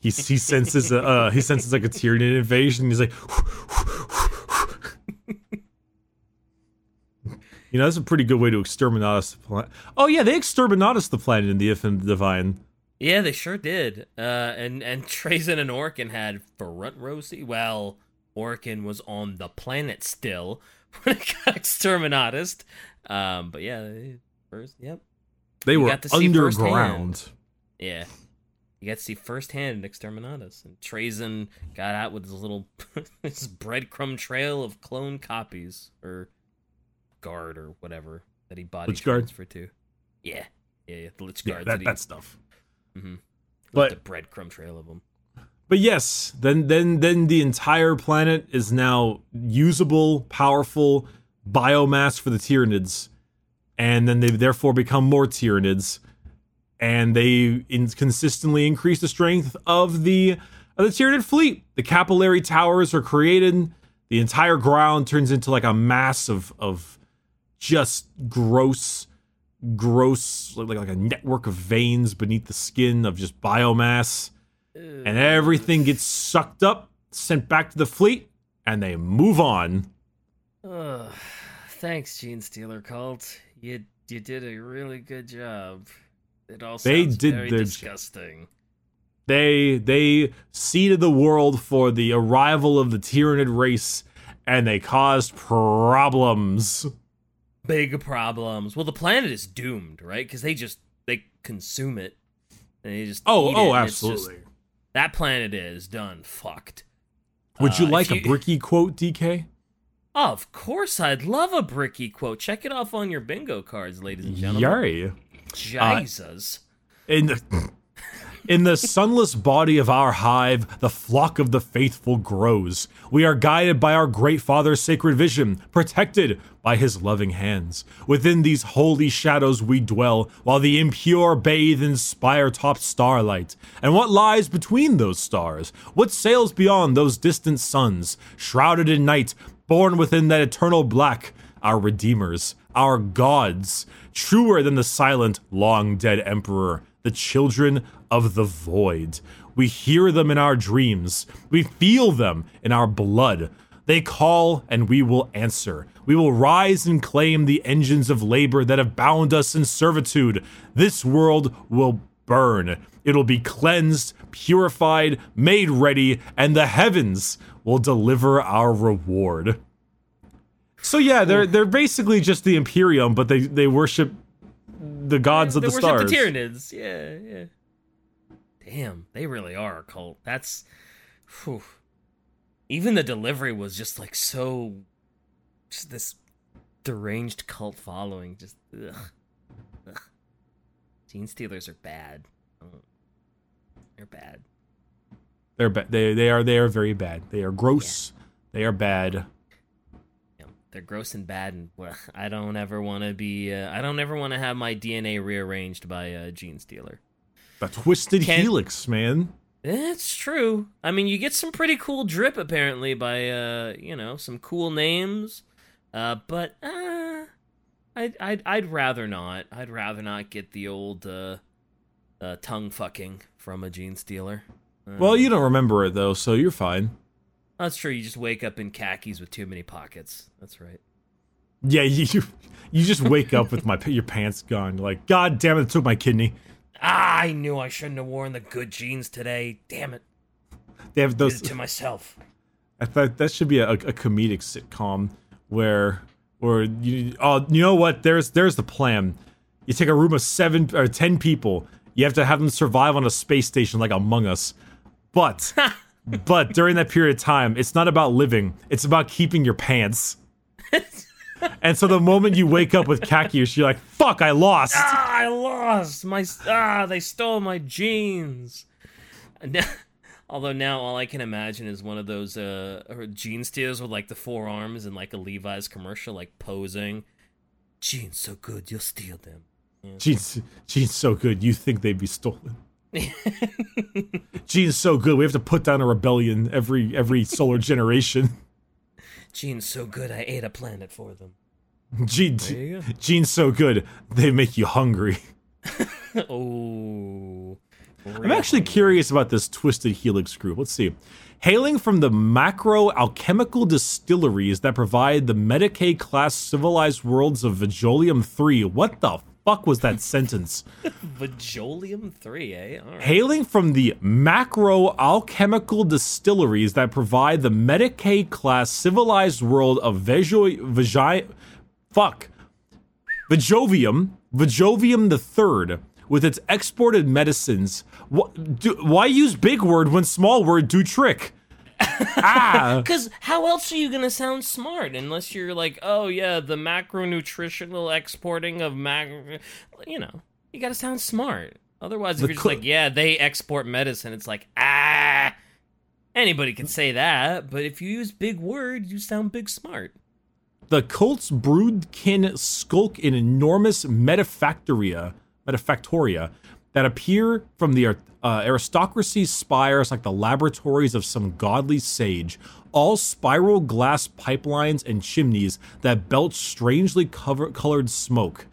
He he senses a uh, he senses like a Tyranid invasion. He's like, you know, that's a pretty good way to exterminatus the planet. Oh yeah, they exterminatus the planet in the If and the Divine. Yeah, they sure did. Uh, and and Trazyn and Orikan had front row seat. Well, Orikan was on the planet still when it got exterminatus. Um, but yeah, they- first, yep, They You were got to see underground. yeah. You got to see firsthand Exterminatus, and Trazyn got out with his little his breadcrumb trail of clone copies or guard or whatever that he body Lychguard? transferred to. Yeah, yeah, yeah, the Lich Yeah, Guards that he- that stuff. Mhm. But- the breadcrumb trail of them. But yes, then then then the entire planet is now usable, powerful biomass for the Tyranids, and then they've therefore become more Tyranids, and they in- consistently increase the strength of the of the Tyranid fleet. The capillary towers are created. The entire ground turns into like a mass of of just gross, gross like like a network of veins beneath the skin of just biomass and everything gets sucked up, sent back to the fleet, and they move on. Ugh. Thanks, Genestealer cult. You you did a really good job. It all They did very their disgusting. They they seeded the world for the arrival of the Tyranid race, and they caused problems. Big problems. Well, the planet is doomed, right? Because they just they consume it. And they just Oh oh, it's just- absolutely. that planet is done fucked. Would you Uh, like if a bricky quote, DK? Of course, I'd love a bricky quote. Check it off on your bingo cards, ladies and gentlemen. Yari. Jesus. In the, in the sunless body of our hive, the flock of the faithful grows. We are guided by our great Father's sacred vision, protected by his loving hands. Within these holy shadows we dwell, while the impure bathe in spire topped starlight. And what lies between those stars? What sails beyond those distant suns? Shrouded in night, born within that eternal black, our redeemers, our gods, truer than the silent, long dead emperor, the children of the void. We hear them in our dreams, we feel them in our blood. They call and we will answer. We will rise and claim the engines of labor that have bound us in servitude. This world will burn. It'll be cleansed, purified, made ready, and the heavens will deliver our reward. So yeah, they're they're basically just the Imperium, but they they worship the gods of they the worship stars. the Tyranids. Yeah, yeah. Damn, they really are a cult. That's. Whew. Even the delivery was just like so. Just this deranged cult following. Just. Ugh. Ugh. Genestealers are bad. Oh. They're bad. They're ba- they they are they are very bad. They are gross. They are bad. They're gross and bad, and well, I don't ever want to be. Uh, I don't ever want to have my DNA rearranged by a genestealer. The twisted Can't- helix, man. It's true. I mean, you get some pretty cool drip apparently by uh, you know, some cool names. Uh, but uh, I'd I'd I'd rather not. I'd rather not get the old uh, uh tongue fucking from a genestealer. Well, you don't remember it though, so you're fine. That's true. You just wake up in khakis with too many pockets. That's right. Yeah, you you just wake up with my your pants gone. Like, God damn it, it took my kidney. Ah, I knew I shouldn't have worn the good jeans today. Damn it. They have Did those. it to myself. I thought that should be a, a comedic sitcom where where you oh you know what there's there's the plan. You take a room of seven or ten people. You have to have them survive on a space station like Among Us, but but during that period of time, it's not about living. It's about keeping your pants. and so the moment you wake up with khaki, you're like, "Fuck, I lost." Ah, I lost my. Ah, they stole my jeans. Although now all I can imagine is one of those uh jean stealers with like the four arms and like a Levi's commercial, like posing. Jeans so good, you'll steal them. Jeans, jeans so good. You think they'd be stolen? Jeans so good. We have to put down a rebellion every every solar generation. Gene's so good, I ate a planet for them. Gene, you jeans so good. They make you hungry. oh. I'm actually curious about this twisted helix group. Let's see. Hailing from the macro alchemical distilleries that provide the Medicae class civilized worlds of Vajolium 3. What the fuck was that sentence? Vajolium 3, eh? Right. Hailing from the macro alchemical distilleries that provide the Medicae class civilized world of Vejo Vagi fuck. Vajovium, Vajovium the third, with its exported medicines. What, do, why use big word when small word do trick? Ah, Because how else are you going to sound smart unless you're like, oh, yeah, the macronutritional exporting of mac. You know, you got to sound smart. Otherwise, The if you're just cl- like, yeah, they export medicine, it's like, ah, anybody can say that. But if you use big words, you sound big smart. The cult's broodkin skulk in enormous metafactoria, metafactoria that appear from the uh, aristocracy's spires like the laboratories of some godly sage, all spiral glass pipelines and chimneys that belch strangely cover- colored smoke.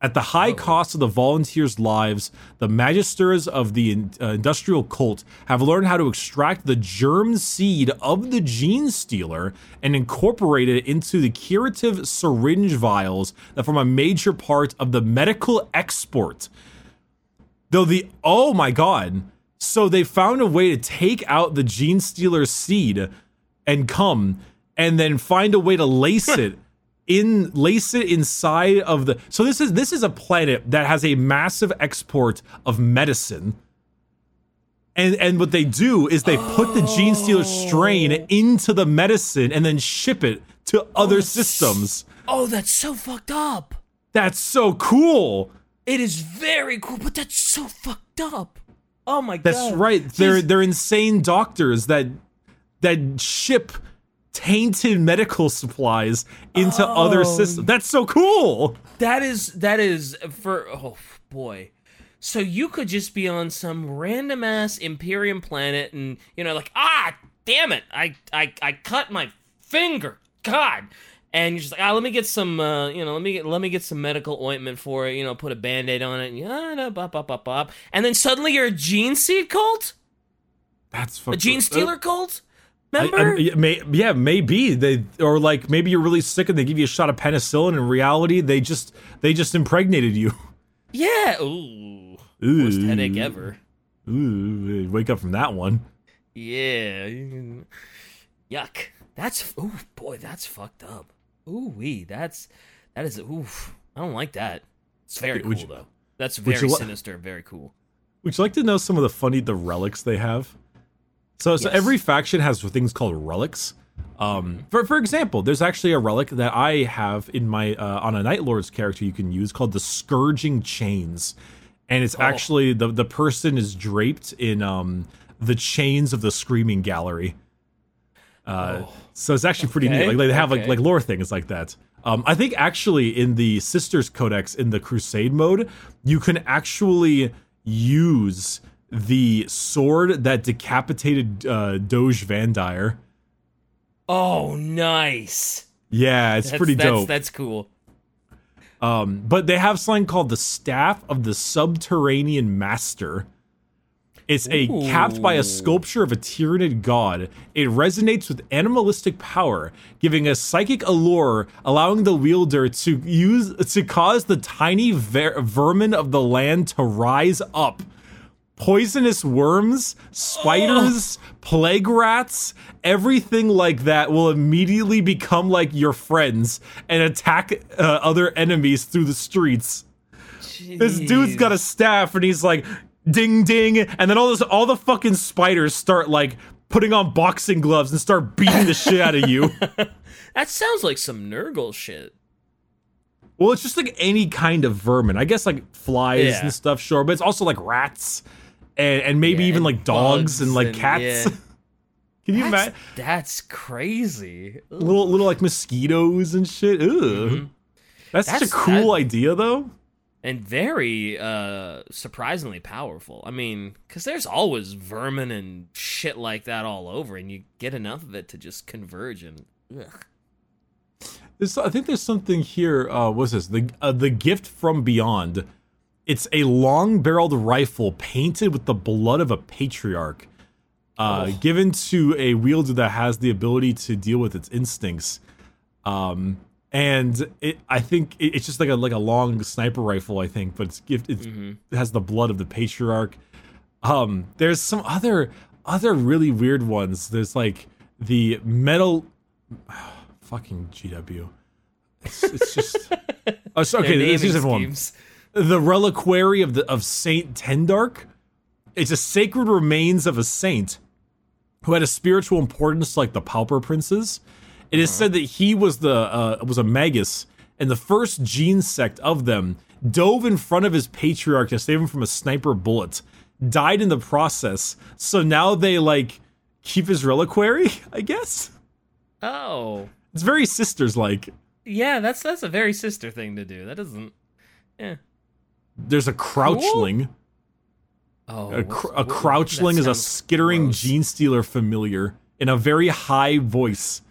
At the high cost of the volunteers' lives, the magisters of the uh, industrial cult have learned how to extract the germ seed of the genestealer and incorporate it into the curative syringe vials that form a major part of the medical export. Though the oh my god, so they found a way to take out the genestealer seed and come and then find a way to lace it in lace it inside of the so this is this is a planet that has a massive export of medicine. And and what they do is they put the genestealer strain oh. into the medicine and then ship it to other oh, systems. Oh, that's so fucked up. that's so cool It is very cool, but that's so fucked up. Oh my that's god. That's right they're they're insane doctors that that ship tainted medical supplies into other Oh. systems that's so cool That is that is for oh boy. So you could just be on some random ass Imperium planet and you know like ah damn it I I I cut my finger God and you're just like ah let me get some uh, you know let me get let me get some medical ointment for it you know put a band-aid on it and yeah no, bop bop bop bop and then suddenly you're a gene seed cult that's a genestealer cult I- I- yeah, may, yeah, maybe they or like maybe you're really sick and they give you a shot of penicillin. In reality, they just they just impregnated you. yeah ooh Ooh. worst headache ever Ooh, wake up from that one. Yeah. Yuck. That's ooh boy, that's fucked up. Ooh wee, that's that is oof. I don't like that. It's very cool you- though. That's would very li- sinister, very cool. Would you like to know some of the funny the relics they have? So, so Yes. every faction has things called relics. Um, for for example, there's actually a relic that I have in my uh, on a Night Lord's character you can use called the Scourging Chains, and Oh. it's actually the the person is draped in um the chains of the Screaming Gallery. Uh, Oh. so it's actually pretty neat. Okay, Like they have like okay. like lore things like that. Um, I think actually in the Sisters Codex in the Crusade mode, you can actually use the sword that decapitated uh, Goge Vandire. Oh nice. Yeah, it's That's, pretty that's, dope. That's cool. Um, but they have something called the Staff of the Subterranean Master. It's a capped by a sculpture of a Tyranid god. It resonates with animalistic power, giving a psychic allure, allowing the wielder to use to cause the tiny ver- vermin of the land to rise up. Poisonous worms, spiders, plague rats, everything like that will immediately become like your friends and attack uh, other enemies through the streets. This dude's got a staff and he's like ding ding and then all this all the fucking spiders start like putting on boxing gloves and start beating the shit out of you. That sounds like some Nurgle shit. Well, it's just like any kind of vermin. I guess like flies Yeah. and stuff, sure, but it's also like rats and and maybe Yeah, even and like dogs and like and- cats. yeah. Can you That's, imagine that's crazy. Ugh. little little like mosquitoes and shit? Ugh. Mhm. That's, such a cool that- idea though. And very uh surprisingly powerful. I mean, cuz there's always vermin and shit like that all over and you get enough of it to just converge and ugh. There's, I think there's something here. Uh, what's this? The uh, the gift from beyond. It's a long-barreled rifle painted with the blood of a patriarch, uh, Oh. given to a wielder that has the ability to deal with its instincts. Um, and it, I think it, it's just like a like a long sniper rifle. I think, but it's. It's, Mhm. It has the blood of the patriarch. Um, there's some other other really weird ones. There's like the metal. Fucking GW. It's, it's just. Oh, so, okay, this is one. The reliquary of the of Saint Tendark. It's a sacred remains of a saint who had a spiritual importance like the Pauper princes. It is said that he was the uh, was a magus, and the first gene sect of them dove in front of his patriarch to save him from a sniper bullet, died in the process. So now they like keep his reliquary, I guess. Oh, It's very sisters like. yeah. That's that's a very sister thing to do. That doesn't. Yeah. There's a crouchling. Oh, A, cr- a crouchling is a skittering gross. genestealer familiar in a very high voice.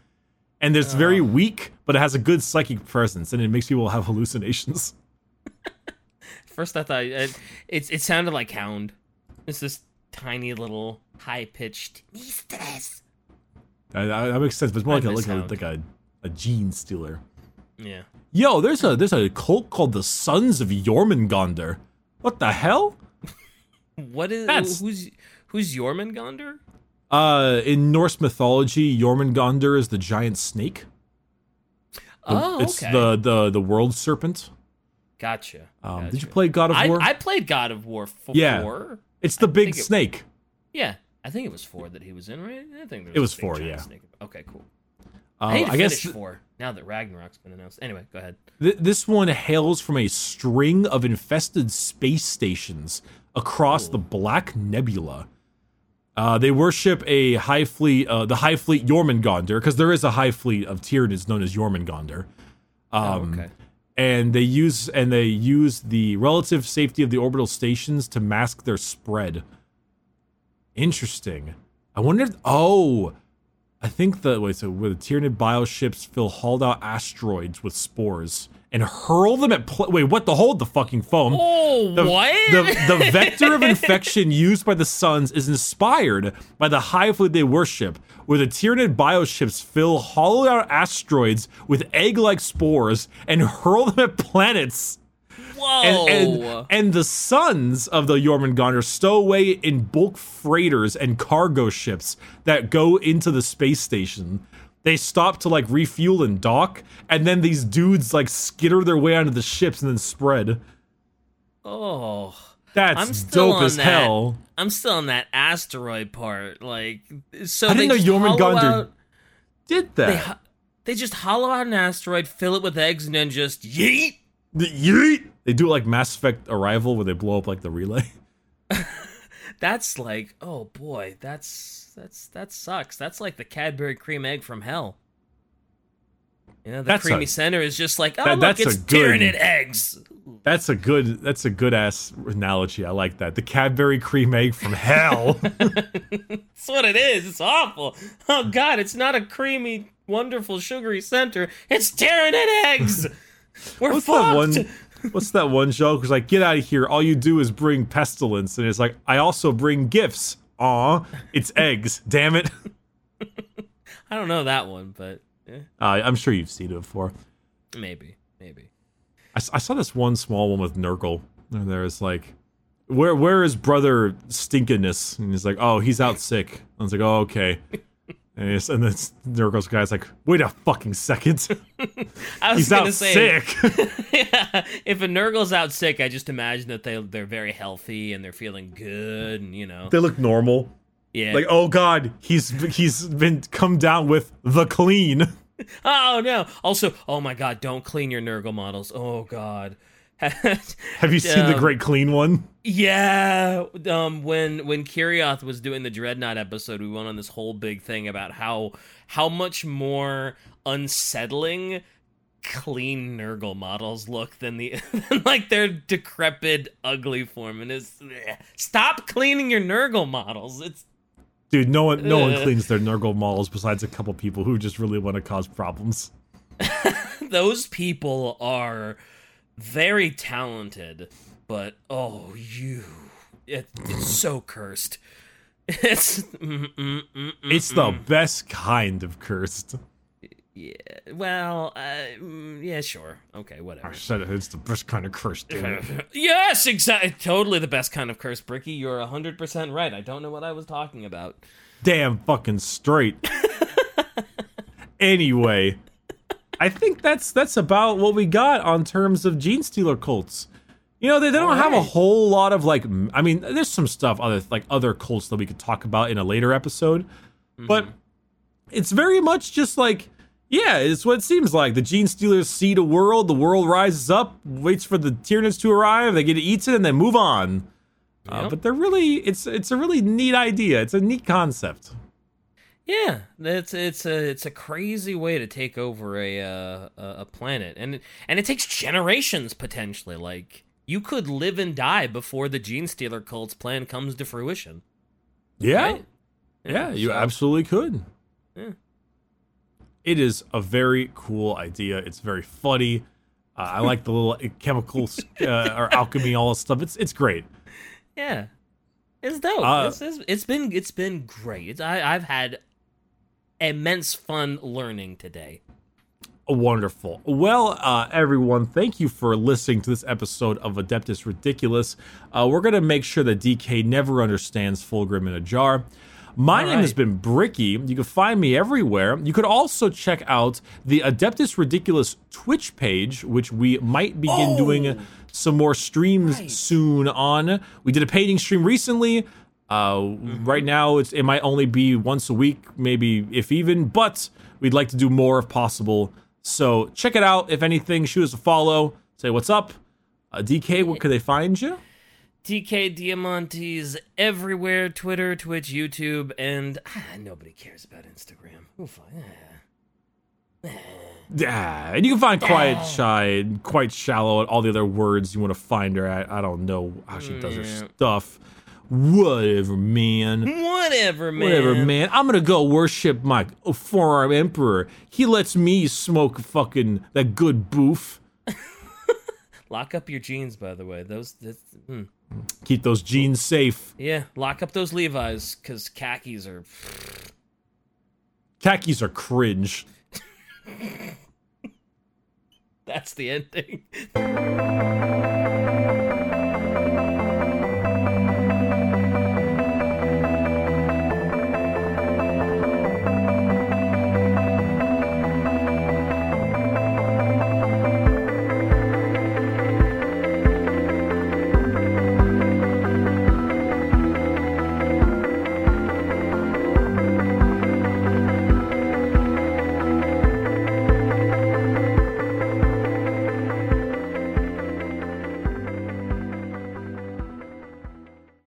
And it's very weak, but it has a good psychic presence and it makes people have hallucinations. First, I thought it, it it sounded like Hound. It's this tiny little high pitched. Nistres. Uh, that that makes sense, but it's more I like a, miss like, a, like a, a genestealer. Yeah. Yo, there's a there's a cult called the Sons of Jormungandr. What the hell? What is That's- who's who's Jormungandr? Uh, in Norse mythology, Jormungandr is the giant snake. Oh, it's the the the world serpent. Gotcha. Um, gotcha. Did you play God of War? I played God of War four. Yeah. it's the big think it- snake. Yeah, I think it was four that he was in, right? I think there It was four, yeah. Snake. Okay, cool. Uh, I I guess four now that Ragnarok's been announced. Anyway, go ahead. th- this one hails from a string of infested space stations across the Black Nebula. Uh, they worship a hive fleet, uh, the hive fleet Jormungandr, because there is a hive fleet of Tyranids known as Jormungandr. Um, oh, okay. and they use and they use the relative safety of the orbital stations to mask their spread. Interesting. I wonder. If, oh, I think the wait. So where the Tyranid bioships fill hauled out asteroids with spores and hurl them at. Pl- wait, what? The hold the fucking foam. Oh, The, what? the, the vector of infection used by the Sons is inspired by the hive fleet they worship, where the Tyranid bioships fill hollowed out asteroids with egg like spores and hurl them at planets. Whoa. And, and, and the sons of the Jormungandr stow away in bulk freighters and cargo ships that go into the space station. They stop to like refuel and dock, and then these dudes like skitter their way onto the ships and then spread. oh. That's I'm still dope on as that. hell. I'm still on that asteroid part. Like, so I didn't know Jormungandr out- Did They, that? ho- they just hollow out an asteroid, fill it with eggs, and then just yeet. The yeet! They do it like Mass Effect Arrival, where they blow up like the relay. That's like, oh boy, that's that's that sucks. That's like the Cadbury cream egg from hell. You know, the That's creamy a- center is just like, oh that- look, that's it's good- Tyranid eggs. That's a good. That's a good ass analogy. I like that. The Cadbury cream egg from hell. That's what it is. It's awful. Oh god, it's not a creamy, wonderful, sugary center. It's Tyranid eggs. We're What's fucked. that one? What's that one joke? It's like, get out of here. All you do is bring pestilence, and it's like, I also bring gifts. Aw, it's eggs. Damn it. I don't know that one, but eh, Uh, I'm sure you've seen it before. maybe, maybe. I saw this one small one with Nurgle, and there's like, where where is brother Stinkiness? And he's like, oh, he's out sick. I was like, oh, okay. And, it's, and then Nurgle's guy's like, wait a fucking second. I was He's gonna out say, sick. yeah, if a Nurgle's out sick, I just imagine that they they're very healthy and they're feeling good, and you know, they look normal. yeah. Like, oh god, he's he's been come down with the clean. oh no. Also, oh my god, don't clean your Nurgle models. Oh god. Have you seen the Um, Great Clean one? Yeah, um, when when Kirioth was doing the Dreadnought episode, we went on this whole big thing about how how much more unsettling clean Nurgle models look than the than like their decrepit, ugly form. And it's stop cleaning your Nurgle models. It's Dude, no one no one cleans their Nurgle models besides a couple people who just really want to cause problems. those people are very talented, but oh, you, it, it's so cursed. It's mm, mm, mm, It's the best kind of cursed. yeah. Well, uh, mm, yeah, sure, okay, I whatever. said it, it's the best kind of cursed, yes, exactly. Totally the best kind of curse, Bricky. You're hundred percent right. I don't know what I was talking about. Damn fucking straight. anyway, I think that's that's about what we got on terms of Genestealer cults. You know, they, they don't have a whole lot of like I mean, there's some stuff other like other cults that we could talk about in a later episode. But it's very much just like Yeah, it's what it seems like. The genestealers seed the world, the world rises up, waits for the Tyranids to arrive, they get eaten, and then move on. Uh, but they're really, it's it's a really neat idea. It's a neat concept. Yeah, it's it's a it's a crazy way to take over a uh, a planet, and it, and it takes generations potentially. Like you could live and die before the Genestealer cult's plan comes to fruition. Yeah, right? yeah, you so- absolutely could. Yeah. It is a very cool idea. It's very funny. Uh, I like the little chemicals uh, or alchemy, all this stuff. It's it's great. Yeah, it's dope. Uh, it's, it's, it's been it's been great. It's, I I've had immense fun learning today. Wonderful. Well, uh, everyone, thank you for listening to this episode of Adeptus Ridiculous. Uh, we're going to make sure that DK never understands Fulgrim in a jar. My All name has been Bricky. You can find me everywhere. You could also check out the Adeptus Ridiculous Twitch page, which we might begin doing some more streams Right. soon on. We did a painting stream recently. Uh, Right now, it's, it might only be once a week, maybe if even, but we'd like to do more if possible. So check it out. If anything, shoot us a follow. Say what's up. Uh, DK, where could they find you? TK Diamantes everywhere Twitter, Twitch, YouTube, and ah, nobody cares about Instagram. Ah. Yeah, and you can find Quiet Shy and Quite Shallow and all the other words you want to find her at. I don't know how she does her stuff. Whatever, man. Whatever, man. Whatever, man. I'm gonna go worship my four-armed emperor. He lets me smoke fucking that good boof. Lock up your jeans, by the way. Those, that's, hmm. Keep those jeans safe. yeah, lock up those Levi's because khakis are. Khakis are cringe. That's the ending.